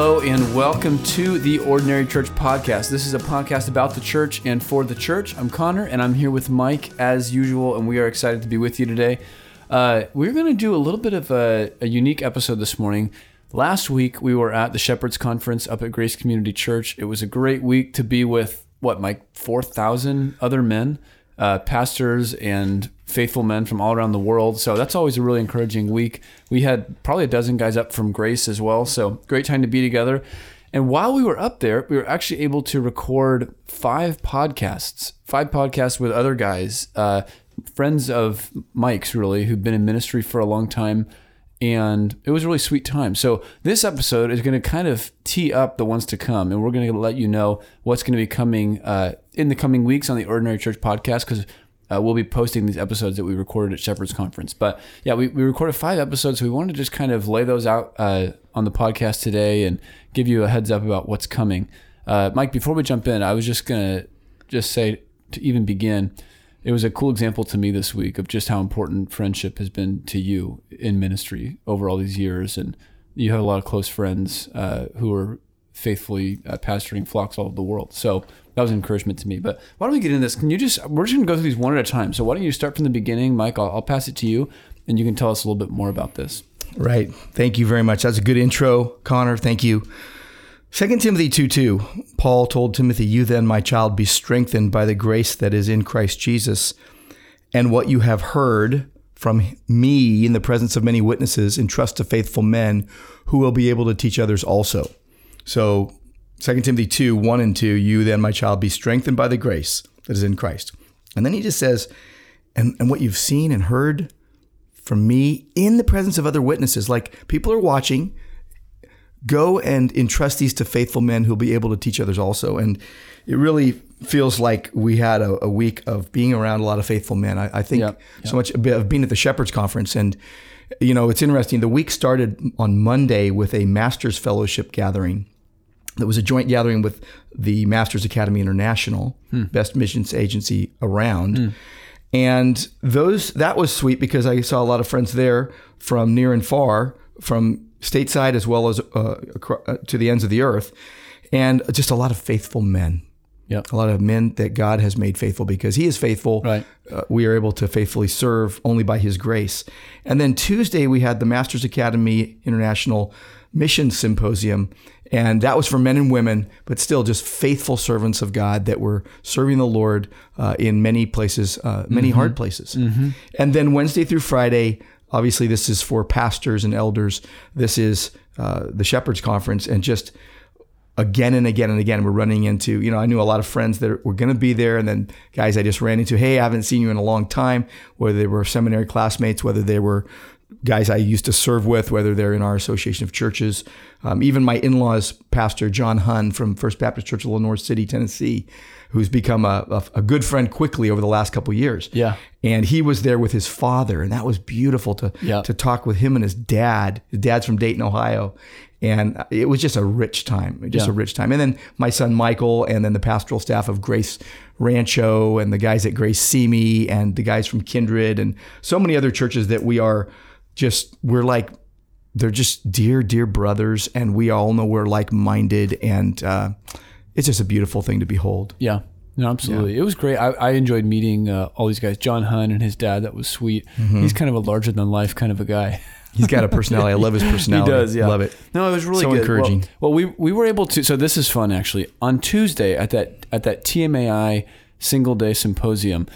Hello, and welcome to the Ordinary Church Podcast. This is a podcast about the church and for the church. I'm Connor, and I'm here with Mike as usual, and we are excited to be with you today. Uh, we're going to do a little bit of a, a unique episode this morning. Last week, we were at the Shepherds Conference up at Grace Community Church. It was a great week to be with, what, Mike, 4,000 other men, uh, pastors, and faithful men from all around the world. So that's always a really encouraging week. We had probably a dozen guys up from Grace as well. So great time to be together. And while we were up there, we were actually able to record five podcasts, five podcasts with other guys, uh, friends of Mike's, really, who've been in ministry for a long time. And it was a really sweet time. So this episode is going to kind of tee up the ones to come, and we're going to let you know what's going to be coming uh, in the coming weeks on the Ordinary Church podcast because uh, we'll be posting these episodes that we recorded at Shepherd's Conference. But yeah, we, we recorded five episodes. So we wanted to just kind of lay those out uh, on the podcast today and give you a heads up about what's coming. Uh, Mike, before we jump in, I was just going to just say to even begin, it was a cool example to me this week of just how important friendship has been to you in ministry over all these years. And you have a lot of close friends uh, who are faithfully uh, pastoring flocks all over the world. So that was an encouragement to me. But why don't we get into this? Can you just, we're just going to go through these one at a time. So why don't you start from the beginning, Mike? I'll, I'll pass it to you and you can tell us a little bit more about this. Right. Thank you very much. That's a good intro, Connor. Thank you. 2 Timothy 2 2, Paul told Timothy, You then, my child, be strengthened by the grace that is in Christ Jesus, and what you have heard from me in the presence of many witnesses, entrust to faithful men who will be able to teach others also. So 2 Timothy 2, 1 and 2, you then, my child, be strengthened by the grace that is in Christ. And then he just says, and, and what you've seen and heard from me in the presence of other witnesses, like people are watching, go and entrust these to faithful men who'll be able to teach others also. And it really feels like we had a, a week of being around a lot of faithful men. I, I think so much of being at the Shepherds Conference and you know, it's interesting. The week started on Monday with a Masters Fellowship gathering that was a joint gathering with the Masters Academy International, best missions agency around. And those that was sweet because I saw a lot of friends there from near and far, from stateside as well as uh, uh, to the ends of the earth, and just a lot of faithful men. Yep. A lot of men that God has made faithful because He is faithful. Right. Uh, we are able to faithfully serve only by His grace. And then Tuesday we had the Masters Academy International Mission Symposium, and that was for men and women, but still just faithful servants of God that were serving the Lord uh, in many places, uh, many hard places. And then Wednesday through Friday, obviously this is for pastors and elders. This is uh, the Shepherds Conference, and just again and again and again we're running into you know i knew a lot of friends that were going to be there and then guys i just ran into hey i haven't seen you in a long time whether they were seminary classmates whether they were guys i used to serve with whether they're in our association of churches um, even my in-laws pastor john hunn from first baptist church of lenoir city tennessee who's become a, a, a good friend quickly over the last couple of years Yeah. and he was there with his father and that was beautiful to Yeah. to talk with him and his dad his dad's from dayton ohio and it was just a rich time just Yeah. a rich time and then my son michael and then the pastoral staff of grace rancho and the guys at grace simi and the guys from kindred and so many other churches that we are just we're like they're just dear dear brothers and we all know we're like-minded and uh, it's just a beautiful thing to behold Yeah. No, absolutely. It was great. I, I enjoyed meeting uh, all these guys. John Hunn and his dad. That was sweet. Mm-hmm. He's kind of a larger than life kind of a guy. he's got a personality i love his personality He does, yeah. love it No, it was really So good. encouraging. Well, well, we we were able to. So this is fun actually. On Tuesday at that at that TMAI single day symposium,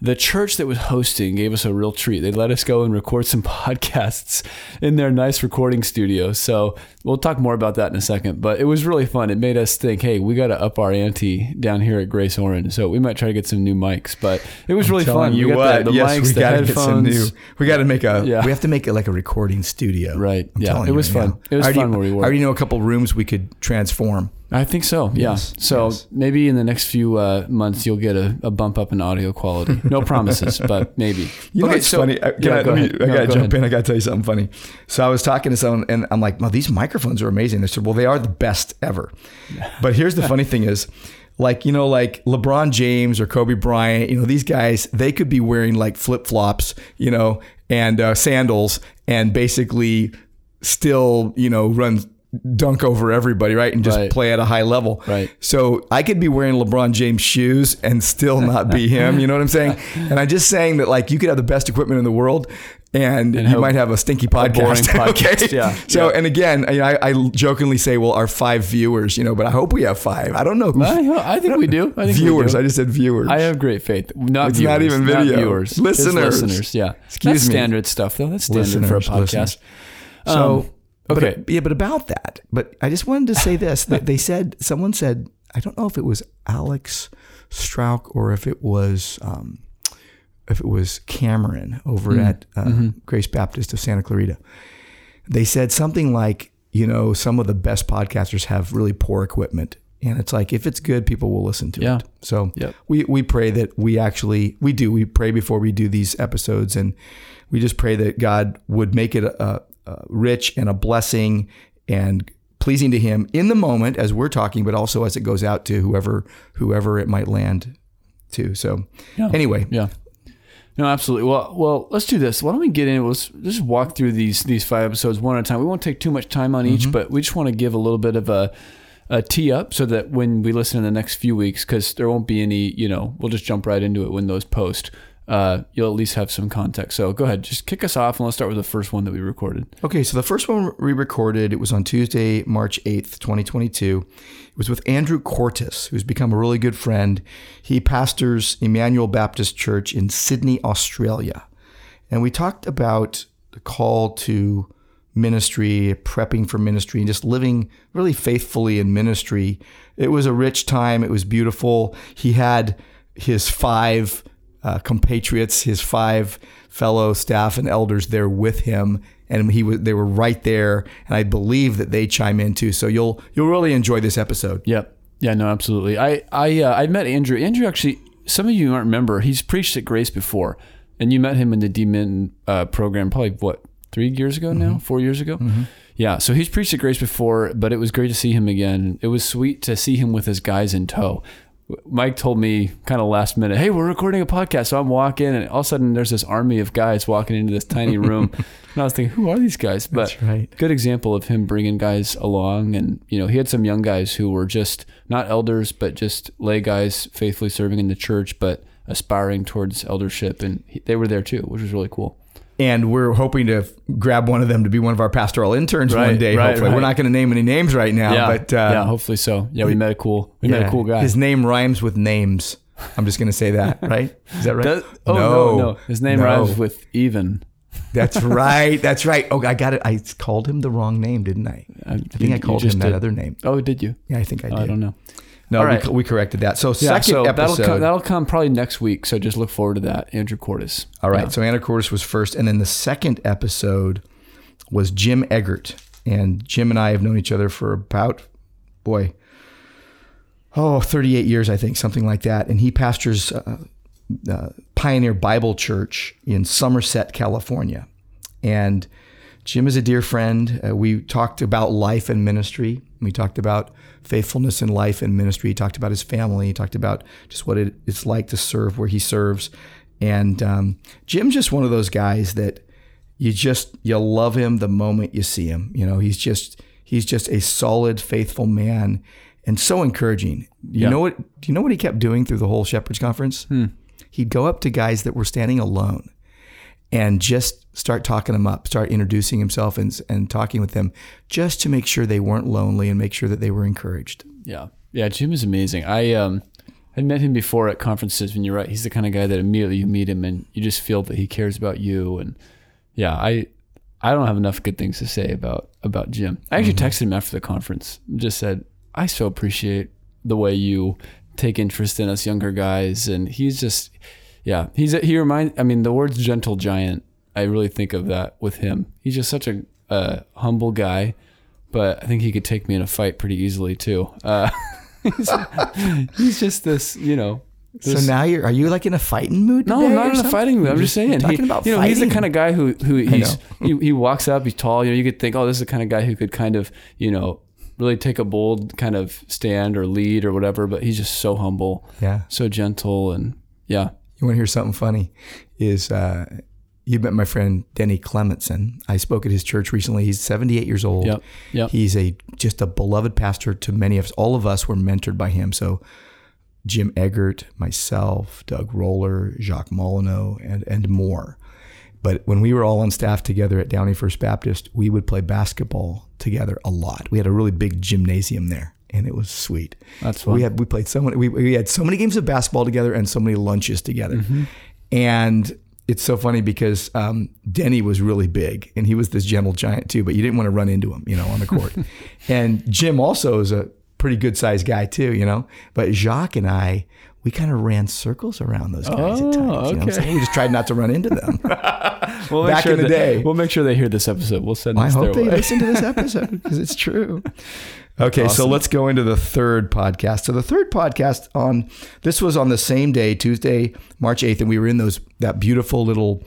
the church that was hosting gave us a real treat. They let us go and record some podcasts in their nice recording studio. So we'll talk more about that in a second. But it was really fun. It made us think, hey, we got to up our ante down here at Grace Orange. So we might try to get some new mics. But it was really fun. you we got what? the, the yes, mics, we gotta headphones. get some new. We got to make a. Yeah. We have to make it like a recording studio. Right. I'm Yeah. It was right fun. now. It was I already, fun where we were. I already know a couple rooms we could transform. I think so. Yeah. Yes, So yes. maybe in the next few uh, months you'll get a, a bump up in audio quality. No promises, but maybe. You know, it's funny. I, yeah, I, go me- I No, gotta go jump ahead. in. I gotta tell you something funny. So I was talking to someone, and I'm like, "Well, these microphones are amazing." They said, "Well, they are the best ever." But here's the funny thing: is like you know, like LeBron James or Kobe Bryant. You know, these guys they could be wearing like flip flops, you know, and uh, sandals, and basically still, you know, run dunk over everybody, right? And just Right. play at a high level. Right. So I could be wearing LeBron James shoes and still not be him. You know what I'm saying? And I'm just saying that like you could have the best equipment in the world. And, you have might have a stinky boring podcast. okay. yeah. So, Yeah. and again, I, I I jokingly say, well, our five viewers, you know, but I hope we have five. I don't know who I, I think we do. I think viewers. We I just said viewers. I have great faith. Not It's viewers, not even video. viewers. Just Listeners. listeners. Yeah. Excuse That's me. standard stuff, though. That's standard for a podcast. listeners. Um, So okay. but, yeah, but about that. But I just wanted to say this. that they said someone said I don't know if it was Alex Strauch or if it was um, if it was Cameron over Mm. at uh, Grace Baptist of Santa Clarita. They said something like, you know, some of the best podcasters have really poor equipment. And it's like if it's good, people will listen to Yeah. it. So Yep. we we pray that we actually we do we pray before we do these episodes, and we just pray that God would make it a, a rich and a blessing and pleasing to Him in the moment as we're talking, but also as it goes out to whoever whoever it might land to. So Yeah. anyway, Yeah. No, absolutely. Well, well, let's do this. Why don't we get in? Let's just walk through these these five episodes one at a time. We won't take too much time on Mm-hmm. each, but we just want to give a little bit of a, a tee up so that when we listen in the next few weeks, because there won't be any, you know, we'll just jump right into it when those post. Uh, you'll at least have some context. So go ahead, just kick us off, and let's start with the first one that we recorded. Okay, so the first one we recorded, it was on Tuesday, March 8th, 2022. It was with Andrew Cortis, who's become a really good friend. He pastors Emmanuel Baptist Church in Sydney, Australia. And we talked about the call to ministry, prepping for ministry, and just living really faithfully in ministry. It was a rich time. It was beautiful. He had his five uh, compatriots, his five fellow staff and elders there with him, and he was they were right there, and I believe that they chime in too. So you'll you'll really enjoy this episode. Yep. Yeah. No. Absolutely. I I uh, I met Andrew. Andrew actually. Some of you might remember he's preached at Grace before, and you met him in the D Min uh, program probably what three years ago now, four years ago. Yeah. So he's preached at Grace before, but it was great to see him again. It was sweet to see him with his guys in tow. Mike told me kind of last minute, "Hey, we're recording a podcast." So I'm walking, and all of a sudden there's this army of guys walking into this tiny room, and I was thinking, "Who are these guys?" But That's right. good example of him bringing guys along and you know he had some young guys who were just not elders but just lay guys faithfully serving in the church but aspiring towards eldership and he, they were there too which was really cool And we're hoping to grab one of them to be one of our pastoral interns one day. right, hopefully, right. we're not going to name any names right now, but uh, yeah hopefully so yeah we met a cool we met a cool guy His name rhymes with names. I'm just going to say that, right? Is that right? Does- oh no. no his name No. rhymes with even That's right. That's right. Oh, I got it. I called him the wrong name, didn't I? I, I think I called him that other name. oh did you Yeah, I think I did. I don't know No, All we, we corrected that. So yeah second so that'll episode. come, that'll come probably next week so just look forward to that Andrew Cortis all right. Yeah. So Andrew Cortis was first, and then the second episode was Jim Eggert, and Jim and I have known each other for about, boy, oh, 38 years, I think, something like that. And he pastors uh, uh, Pioneer Bible Church in Somerset, California. And Jim is a dear friend. Uh, we talked about life and ministry. We talked about faithfulness in life and ministry. He talked about his family. He talked about just what it, it's like to serve where he serves. And um, Jim's just one of those guys that you just you love him the moment you see him. You know, he's just he's just a solid, faithful man, and so encouraging. You Yeah. know what? Do you know what he kept doing through the whole Shepherds Conference? He'd go up to guys that were standing alone and just start talking them up, start introducing himself and, and talking with them just to make sure they weren't lonely and make sure that they were encouraged. Yeah, yeah. Jim is amazing. I um, I met him before at conferences. And you're right, he's the kind of guy that immediately you meet him and you just feel that he cares about you. And yeah, I I don't have enough good things to say about about Jim. I actually texted him after the conference. and Just said I so appreciate the way you take interest in us younger guys. And he's just yeah, he's a, he reminds, I mean, the words "gentle giant." I really think of that with him. He's just such a, a humble guy, but I think he could take me in a fight pretty easily too. Uh, he's, he's just this, you know. So now you're are you like in a fighting mood? no, I'm not in a fighting mood. I'm just saying. talking he, about you know, he's the kind of guy who who he's he, he walks up, he's tall. You know, you could think, oh, this is the kind of guy who could kind of you know really take a bold kind of stand or lead or whatever. But he's just so humble, Yeah. so gentle, and yeah, You want to hear something funny? Is uh, you met my friend Denny Clementson. I spoke at his church recently. He's 78 years old. Yep, yep. He's a just a beloved pastor to many of us. All of us were mentored by him. So Jim Eggert, myself, Doug Roller, Jacques Molyneux, and and more. But when we were all on staff together at Downey First Baptist, we would play basketball together a lot. We had a really big gymnasium there, and it was sweet. That's fun. We had we played so many. We, we had so many games of basketball together and so many lunches together. Mm-hmm. And it's so funny because um, Denny was really big, and he was this gentle giant too. But you didn't want to run into him, you know, on the court. and Jim also is a pretty good sized guy too, you know. But Jacques and I, we kind of ran circles around those guys Oh, at times. You know what I'm okay. saying? We just tried not to run into them. We'll make Back sure in the that- day. We'll make sure they hear this episode. We'll send I this hope they way. listen to this episode because it's true. Okay, so let's go into the third podcast. So the third podcast on this was on the same day, Tuesday, March eighth, and we were in those that beautiful little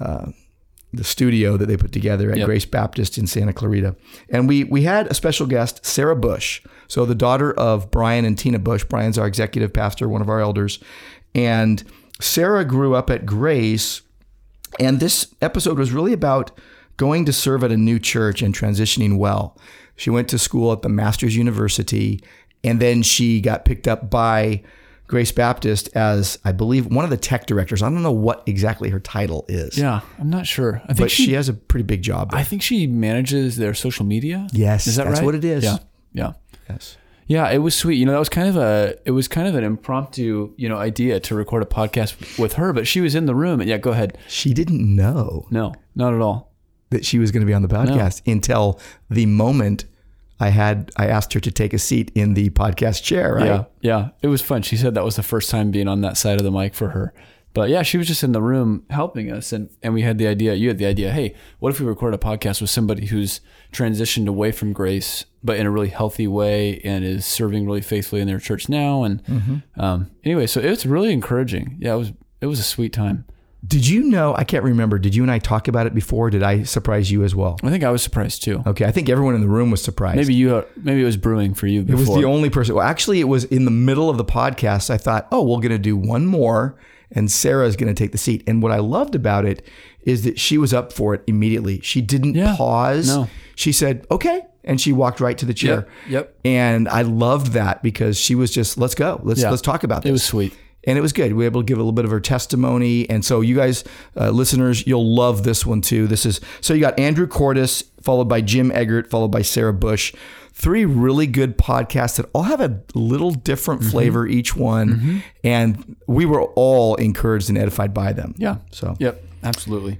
uh, the studio that they put together at Yep. Grace Baptist in Santa Clarita, and we we had a special guest, Sarah Bush, so the daughter of Brian and Tina Bush. Brian's our executive pastor, one of our elders, and Sarah grew up at Grace and this episode was really about going to serve at a new church and transitioning well. She went to school at the Masters University, and then she got picked up by Grace Baptist as, I believe, one of the tech directors. I don't know what exactly her title is, Yeah, I'm not sure. I think but she, she, has a pretty big job. There. I think she manages their social media. Yes, is that that's right? what it is. Yeah, yeah. yes. Yeah, it was sweet. You know, that was kind of a it was kind of an impromptu, you know, idea to record a podcast with her, but she was in the room and yeah, go ahead. She didn't know No, not at all. that she was going to be on the podcast until the moment I had I asked her to take a seat in the podcast chair. Right? Yeah, yeah. It was fun. She said that was the first time being on that side of the mic for her. But yeah, she was just in the room helping us and, and we had the idea, you had the idea, hey, what if we record a podcast with somebody who's transitioned away from grace, but in a really healthy way and is serving really faithfully in their church now. And Mm-hmm. um, anyway, so it's really encouraging. Yeah, it was it was a sweet time. Did you know? I can't remember. Did you and I talk about it before? Did I surprise you as well? I think I was surprised too. Okay, I think everyone in the room was surprised. Maybe you, maybe it was brewing for you it was the only person. Well, actually, it was in the middle of the podcast. I thought, oh, we're going to do one more, and Sarah is going to take the seat. And what I loved about it is that she was up for it immediately. She didn't Yeah, pause. no. She said, okay. And she walked right to the chair. Yep, yep. And I loved that because she was just, let's go. Let's Yeah. let's talk about this. It was sweet. And it was good. We were able to give a little bit of her testimony, and so you guys, uh, listeners, you'll love this one too. This is so you got Andrew Cordes, followed by Jim Eggert, followed by Sarah Bush. Three really good podcasts that all have a little different Mm-hmm. flavor each one, and we were all encouraged and edified by them. Yeah. So Yep, absolutely.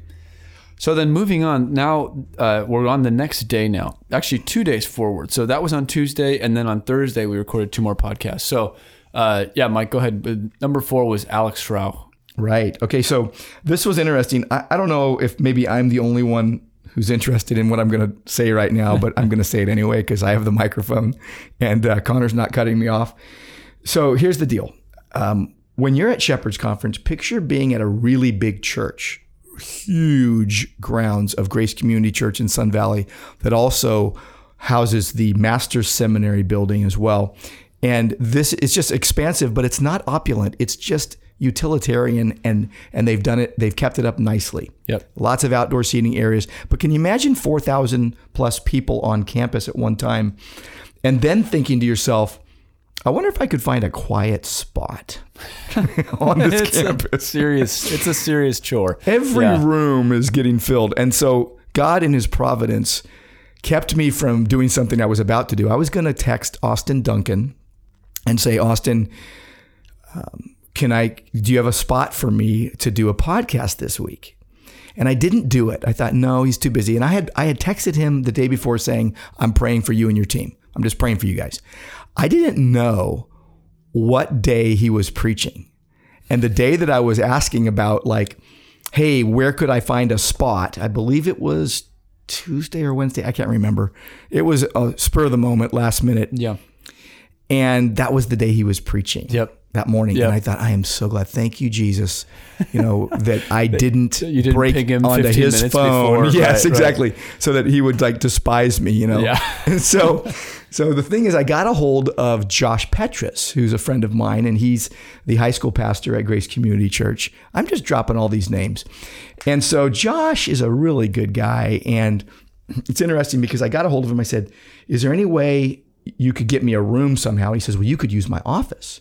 So then moving on, now uh, we're on the next day now. Actually, two days forward. So that was on Tuesday, and then on Thursday we recorded two more podcasts. So uh, yeah, Mike, go ahead. Uh, Number four was Alex Strauch. Right. Okay. So this was interesting. I, I don't know if maybe I'm the only one who's interested in what I'm going to say right now, but I'm going to say it anyway because I have the microphone and uh, Connor's not cutting me off. So here's the deal. Um, when you're at Shepherd's Conference, picture being at a really big church, huge grounds of Grace Community Church in Sun Valley that also houses the Master's Seminary building as well. And this is just expansive, but it's not opulent. It's just utilitarian and and they've done it they've kept it up nicely. Yep. Lots of outdoor seating areas. But can you imagine 4,000 plus people on campus at one time and then thinking to yourself, I wonder if I could find a quiet spot on this it's a campus. serious. It's a serious chore. Every Yeah. room is getting filled. And so God in his providence kept me from doing something I was about to do. I was going to text Austin Duncan and say, Austin, um, can I, do you have a spot for me to do a podcast this week? And I didn't do it. I thought, no, he's too busy. And I had, I had texted him the day before saying, I'm praying for you and your team. I'm just praying for you guys. I didn't know what day he was preaching. And the day that I was asking about, like, hey, where could I find a spot? I believe it was Tuesday or Wednesday. I can't remember. It was a spur of the moment, last minute. Yeah. And that was the day he was preaching. Yep. That morning. Yep. And I thought, I am so glad. Thank you, Jesus. You know, that I didn't, you didn't break him onto his phone. before. Yes, Right, right. exactly. So that he would like despise me, you know. Yeah. And so So the thing is, I got a hold of Josh Petrus, who's a friend of mine, and he's the high school pastor at Grace Community Church. I'm just dropping all these names. And so Josh is a really good guy. And it's interesting because I got a hold of him. I said, Is there any way you could get me a room somehow? He says, Well, you could use my office.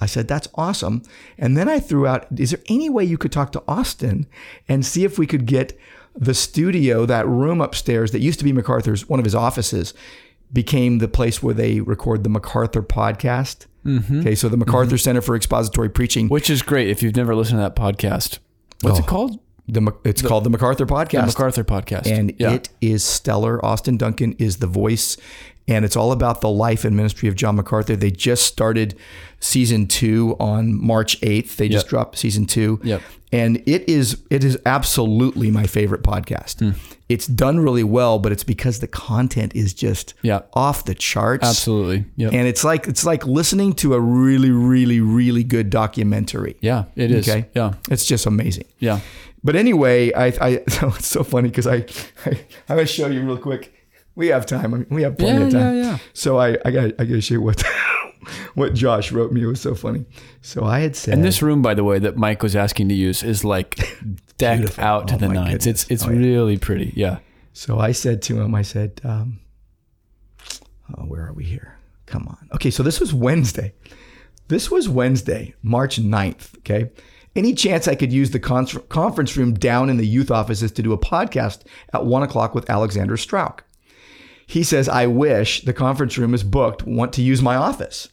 I said, That's awesome. And then I threw out, Is there any way you could talk to Austin and see if we could get the studio, that room upstairs that used to be MacArthur's, one of his offices, became the place where they record the MacArthur podcast. Mm-hmm. Okay, so the mm-hmm. MacArthur Center for Expository Preaching. Which is great if you've never listened to that podcast. What's Oh. it called? The, it's called the MacArthur The Podcast. MacArthur podcast. and yeah. it is stellar. Austin Duncan is the voice, and it's all about the life and ministry of John MacArthur. They just started season two on March eighth. They just dropped season two, Yep. and it is it is absolutely my favorite podcast. Hmm. It's done really well, but it's because the content is just Yeah. off the charts. Absolutely. Yep. And it's like it's like listening to a really, really, really good documentary. yeah, it is. Okay. Yeah. It's just amazing. Yeah. But anyway, I, I so it's so funny because I, I I'm gonna show you real quick. We have time. I mean, we have plenty Yeah, of time. yeah, yeah. So I I got I got to you what what Josh wrote me. It was so funny. So I had said And this room, by the way, that Mike was asking to use is like decked Beautiful. out to Oh the nines. goodness. It's it's Oh, really pretty. Yeah. So I said to him, I said, um, oh, where are we here? Come on. Okay, so this was Wednesday. This was Wednesday, March 9th. Okay. Any chance I could use the con- conference room down in the youth offices to do a podcast at one o'clock with Alexander Strauch? He says, I wish the conference room is booked, want to use my office.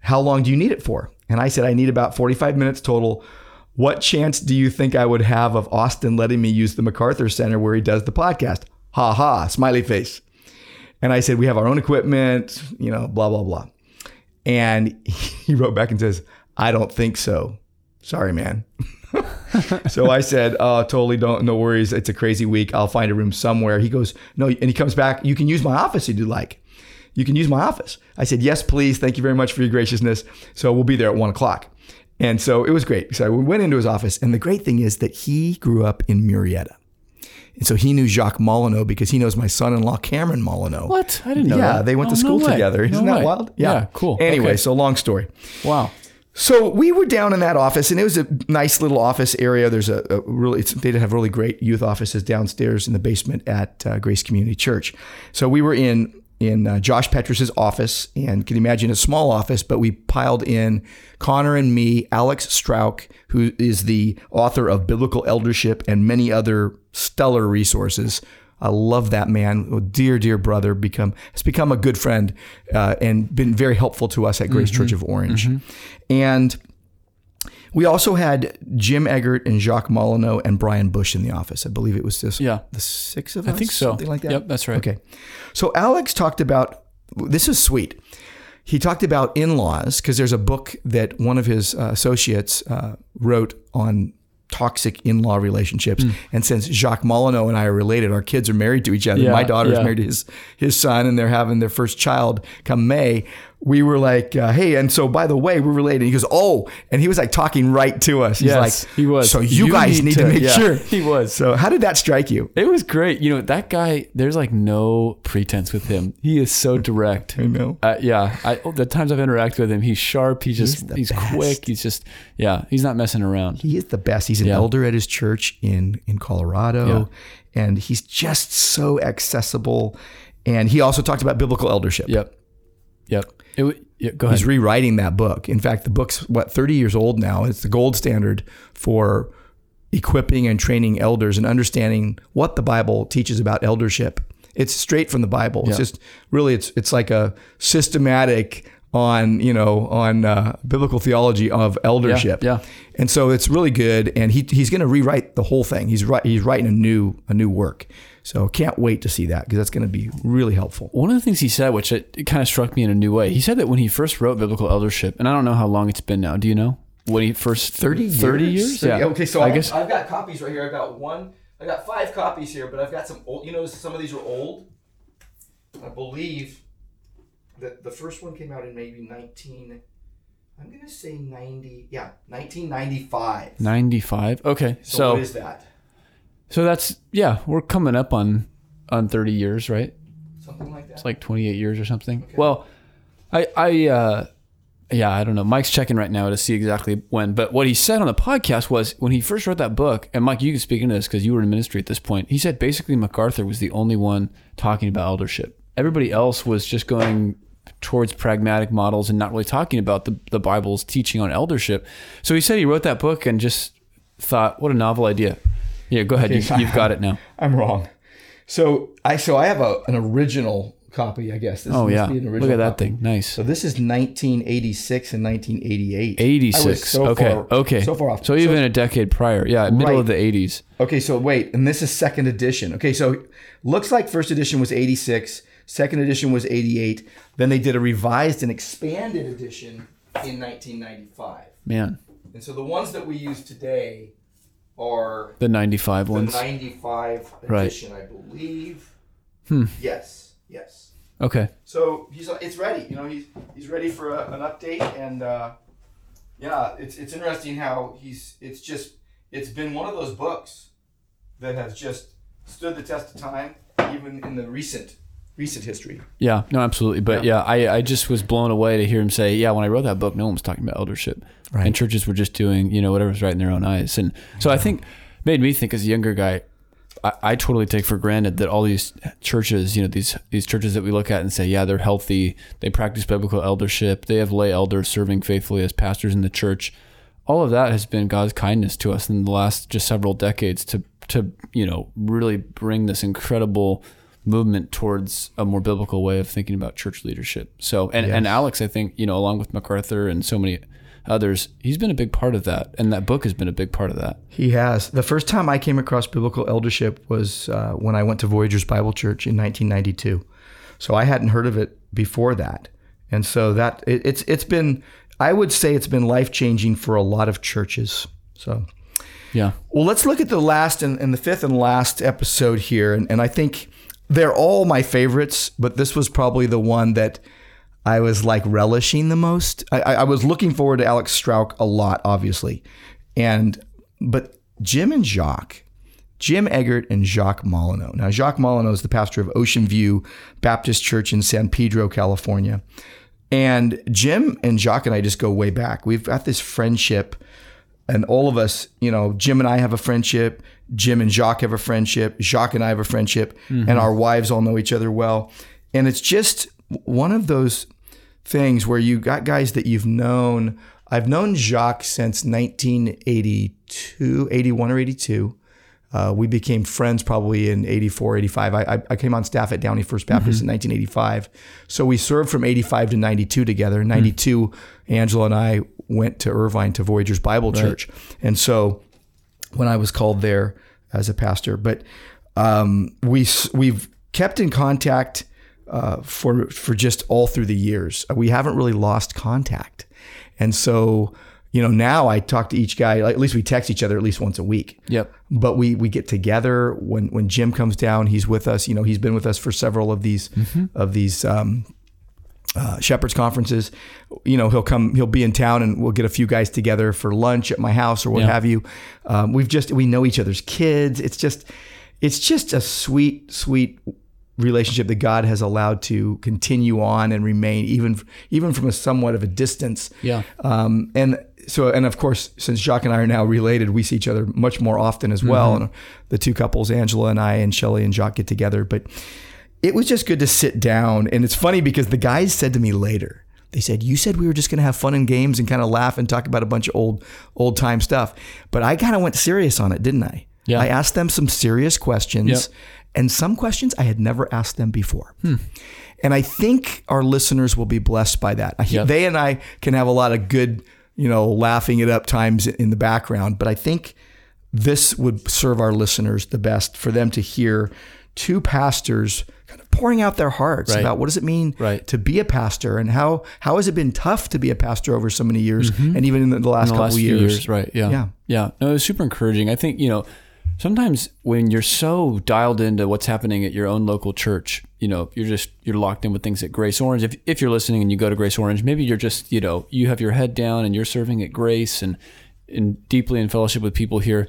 How long do you need it for? And I said, I need about 45 minutes total. What chance do you think I would have of Austin letting me use the MacArthur Center where he does the podcast? Ha ha, smiley face. And I said, We have our own equipment, you know, blah, blah, blah. And he wrote back and says, I don't think so. Sorry, man. so I said, "Oh, totally don't. No worries. It's a crazy week. I'll find a room somewhere." He goes, "No," and he comes back. You can use my office if you'd like. You can use my office. I said, "Yes, please. Thank you very much for your graciousness." So we'll be there at one o'clock. And so it was great. So we went into his office, and the great thing is that he grew up in Murrieta. And so he knew Jacques Molyneux because he knows my son-in-law Cameron Molyneux. What? I didn't know Yeah, that. they went Oh, to school way. together. Isn't that way. wild? Yeah, cool. Anyway, Okay. so long story. Wow. So we were down in that office, and it was a nice little office area. There's a, a really they did have really great youth offices downstairs in the basement at uh, Grace Community Church. So we were in in uh, Josh Petrus's office, and can you imagine a small office, but we piled in Connor and me, Alex Strauch, who is the author of Biblical Eldership and many other stellar resources. I love that man, a dear, dear brother. Become has become a good friend uh, and been very helpful to us at Grace Church of Orange. And we also had Jim Eggert and Jacques Molyneux and Brian Bush in the office. I believe it was just Yeah. the six of us. I think so. something like that. Yep, that's right. Okay, so Alex talked about this is sweet. He talked about in-laws because there's a book that one of his uh, associates uh, wrote on toxic in-law relationships. Hmm. And since Jacques Molyneux and I are related, our kids are married to each other. Yeah, My daughter's yeah. married to his his son, and they're having their first child come May. We were like, uh, hey, and so by the way, we're related. He goes, oh, and he was like talking right to us. He's Yes, like, he was. So you, You guys need need, to, to- make yeah, sure. he was. So how did that strike you? It was great. You know, that guy, there's like no pretense with him. He is so direct. I know. Uh, yeah. I, the times I've interacted with him, he's sharp. He's just, the he's, quick. He's just, yeah, he's not messing around. He is the best. He's an Yeah. elder at his church in in Colorado, and he's just so accessible. And he also talked about biblical eldership. Yep. Yep. It, yeah, go ahead. He's rewriting that book. In fact, the book's what 30 years old now. It's the gold standard for equipping and training elders and understanding what the Bible teaches about eldership. It's straight from the Bible. It's Yeah. just really it's it's like a systematic on you know on uh, biblical theology of eldership. yeah. And so it's really good. And he he's going to rewrite the whole thing. He's right. He's writing a new a new work. So can't wait to see that because that's going to be really helpful. One of the things he said, which it, it kind of struck me in a new way, he said that when he first wrote biblical eldership, and I don't know how long it's been now. Do you know when he first 30 years. 30 years? Yeah. Okay, so I I guess I've got copies right here. I've got one. I got five copies here, but I've got some old. You know, some of these are old. I believe that the first one came out in maybe 19. I'm gonna say 90. Yeah, 1995. 95. Okay, So, so what is that? So that's yeah, we're coming up on on 30 years, right? Something like that. It's like 28 years or something. Well, I, I, uh, yeah, I don't know. Mike's checking right now to see exactly when. But what he said on the podcast was when he first wrote that book, and Mike, you can speak into this because you were in ministry at this point. He said basically MacArthur was the only one talking about eldership. Everybody else was just going towards pragmatic models and not really talking about the, the Bible's teaching on eldership. So he said he wrote that book and just thought, what a novel idea. Yeah, go ahead. Okay, you, you've got it now. I'm wrong. So I so I have a, an original copy, I guess. This Oh yeah, look at that copy. thing. Nice. So this is 1986 and 1988. I was 86. so okay. far- okay. So far off. So even a decade prior. Yeah, middle Right. of the 80s. Okay, so wait, and this is second edition. Okay, so looks like first edition was 86, second edition was 88. Then they did a revised and expanded edition in 1995. Man, And so the ones that we use today are the 95 the ones. 95 Right. edition, I believe. Hmm. Yes, yes. Okay. So he's it's ready. You know, he's he's ready for a, an update, and uh, yeah, it's it's interesting how he's it's just it's been one of those books that has just stood the test of time, even in the recent recent history. Yeah, no, absolutely. But yeah, I, I just was blown away to hear him say, yeah, when I wrote that book, no one was talking about eldership. Right. And churches were just doing, you know, whatever was right in their own eyes. And so I think made me think as a younger guy, I, I totally take for granted that all these churches, you know, these these churches that we look at and say, yeah, they're healthy, they practice biblical eldership, they have lay elders serving faithfully as pastors in the church. All of that has been God's kindness to us in the last just several decades to to you know really bring this incredible movement towards a more biblical way of thinking about church leadership. So and and Alex, I think you know, along with MacArthur and so many others, he's been a big part of that, and that book has been a big part of that. He has. The first time I came across biblical eldership was uh, when I went to Voyagers Bible Church in 1992. So I hadn't heard of it before that, and so that it, it's it's been. I would say it's been life changing for a lot of churches. So. Yeah. Well, let's look at the last and, and the fifth and last episode here. And, and I think they're all my favorites, but this was probably the one that I was like relishing the most. I, I was looking forward to Alex Strauch a lot, obviously. And, but Jim and Jacques, Jim Eggert and Jacques Molyneux. Now, Jacques Molyneux is the pastor of Ocean View Baptist Church in San Pedro, California. And Jim and Jacques and I just go way back. We've got this friendship and all of us, you know, Jim and I have a friendship. Jim and Jacques have a friendship. Jacques and I have a friendship, and our wives all know each other well. And it's just one of those things where you got guys that you've known. I've known Jacques since 1982, 81 or 82. Uh, we became friends probably in 84, 85. I, I, came on staff at Downey First Baptist in 1985. So we served from 85 to 92 together. In 92, Angela and I went to Irvine to Voyagers Bible Church. And so when I was called there as a pastor, but um, we we've kept in contact uh, for, for just all through the years. We haven't really lost contact. And so, you know, now I talk to each guy, at least we text each other at least once a week Yep. but we we get together when when Jim comes down. He's with us. You know, he's been with us for several of these of these um, uh, shepherds conferences. You know, he'll come. He'll be in town, and we'll get a few guys together for lunch at my house or what Yeah. have you. Um, we've just we know each other's kids. It's just it's just a sweet sweet relationship that God has allowed to continue on and remain even even from a somewhat of a distance. Yeah. Um, and so, and of course, since Jacques and I are now related, we see each other much more often as well. And the two couples, Angela and I, and Shelley and Jacques, get together. But it was just good to sit down. And it's funny because the guys said to me later, they said, "You said we were just going to have fun and games and kind of laugh and talk about a bunch of old, old time stuff." But I kind of went serious on it, didn't I? Yeah. I asked them some serious questions, Yep. and some questions I had never asked them before. Hmm. And I think our listeners will be blessed by that. I- Yep. They and I can have a lot of good, you know, laughing it up times in the background, but I think this would serve our listeners the best for them to hear two pastors kind of pouring out their hearts Right. about what does it mean Right. to be a pastor and how how has it been tough to be a pastor over so many years and even in the, the last Mm-hmm. In the couple last years. years, right? Yeah. Yeah. Yeah. No, it was super encouraging. I think, you know, sometimes when you're so dialed into what's happening at your own local church, you know, you're just you're locked in with things at Grace Orange. If if you're listening and you go to Grace Orange, maybe you're just, you know, you have your head down and you're serving at Grace and and deeply in fellowship with people here.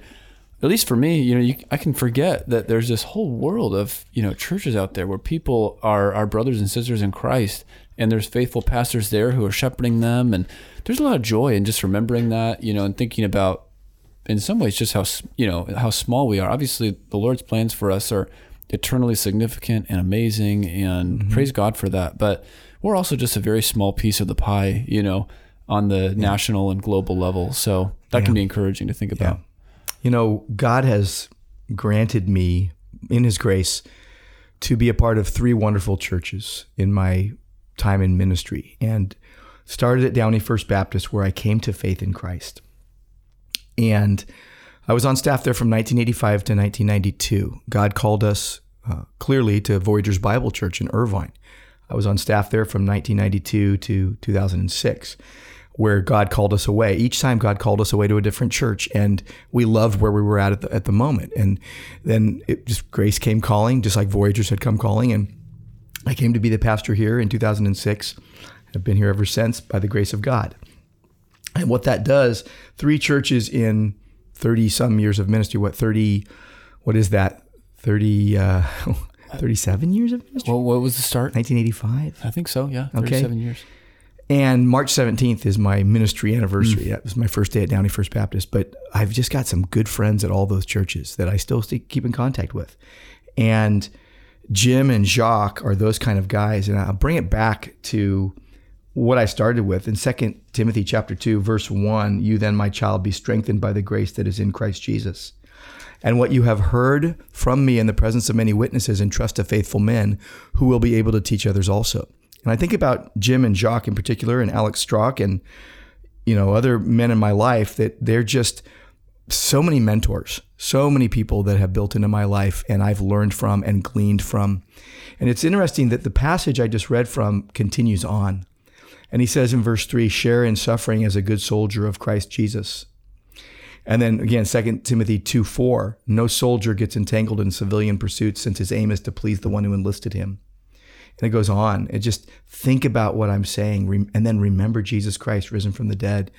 At least for me, you know, you, I can forget that there's this whole world of you know churches out there where people are our brothers and sisters in Christ, and there's faithful pastors there who are shepherding them, and there's a lot of joy in just remembering that, you know, and thinking about, in some ways, just how you know how small we are. Obviously, the Lord's plans for us are eternally significant and amazing, and mm-hmm. praise God for that. But we're also just a very small piece of the pie, you know, on the national and global level. So that can be encouraging to think about. You know, God has granted me, in His grace, to be a part of three wonderful churches in my time in ministry. And started at Downey First Baptist, where I came to faith in Christ. And I was on staff there from 1985 to 1992. God called us uh, clearly to Voyagers Bible Church in Irvine. I was on staff there from 1992 to 2006, where God called us away. Each time God called us away to a different church, and we loved where we were at at the, at the moment. And then it just grace came calling, just like Voyagers had come calling, and I came to be the pastor here in 2006. I've been here ever since by the grace of God. And what that does, three churches in 30 some years of ministry, what 30, what is that? 30, uh, 37 years of ministry? Well, what was the start? 1985. I think so. Yeah, Okay. thirty-seven years. And March 17th is my ministry anniversary. Mm. That was my first day at Downey First Baptist. But I've just got some good friends at all those churches that I still keep in contact with. And Jim and Jacques are those kind of guys. And I'll bring it back to what I started with in 2 Timothy chapter 2, verse 1. You then, my child, be strengthened by the grace that is in Christ Jesus. And what you have heard from me in the presence of many witnesses, entrust to faithful men who will be able to teach others also. And I think about Jim and Jacques in particular, and Alex Strauch, and you know other men in my life that they're just so many mentors, so many people that have built into my life, and I've learned from and gleaned from. And it's interesting that the passage I just read from continues on, and he says in verse three, "Share in suffering as a good soldier of Christ Jesus." And then again, 2 Timothy 2 4, no soldier gets entangled in civilian pursuits since his aim is to please the one who enlisted him. And it goes on. And just think about what I'm saying and then remember Jesus Christ risen from the dead.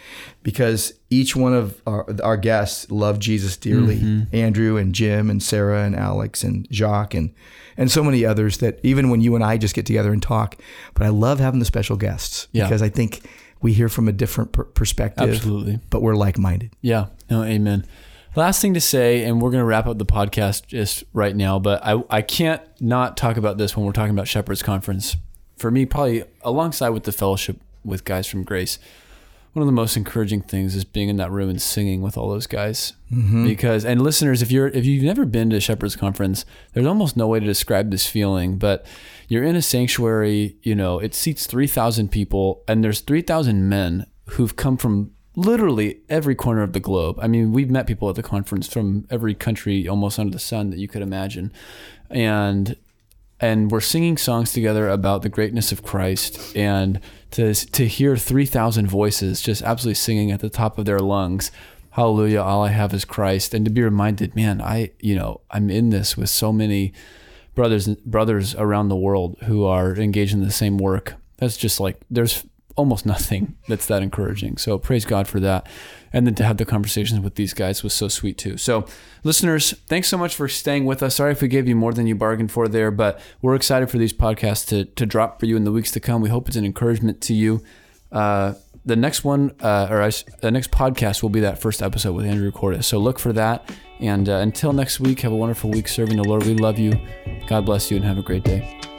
Because each one of our, our guests loved Jesus dearly mm-hmm. Andrew and Jim and Sarah and Alex and Jacques and, and so many others that even when you and I just get together and talk, but I love having the special guests Yeah. because I think we hear from a different per- perspective, Absolutely. but we're like minded. Yeah. No, amen. Last thing to say, and we're going to wrap up the podcast just right now, but I, I can't not talk about this when we're talking about Shepherd's Conference. For me, probably alongside with the fellowship with guys from Grace, one of the most encouraging things is being in that room and singing with all those guys. Mm-hmm. Because and listeners, if you're if you've never been to Shepherd's Conference, there's almost no way to describe this feeling. But you're in a sanctuary, you know, it seats three thousand people, and there's three thousand men who've come from literally every corner of the globe. I mean, we've met people at the conference from every country almost under the sun that you could imagine. And and we're singing songs together about the greatness of Christ and to to hear 3000 voices just absolutely singing at the top of their lungs hallelujah all i have is christ and to be reminded man i you know i'm in this with so many brothers brothers around the world who are engaged in the same work that's just like there's almost nothing that's that encouraging. So praise god for that. And then to have the conversations with these guys was so sweet too. So listeners thanks so much for staying with us. Sorry if we gave you more than you bargained for there but we're excited for these podcasts to, to drop for you in the weeks to come. We hope it's an encouragement to you. Uh, the next one uh, or I the next podcast will be that first episode with andrew cordes. So look for that. And uh, until next week have a wonderful week serving the lord. We love you. God bless you and have a great day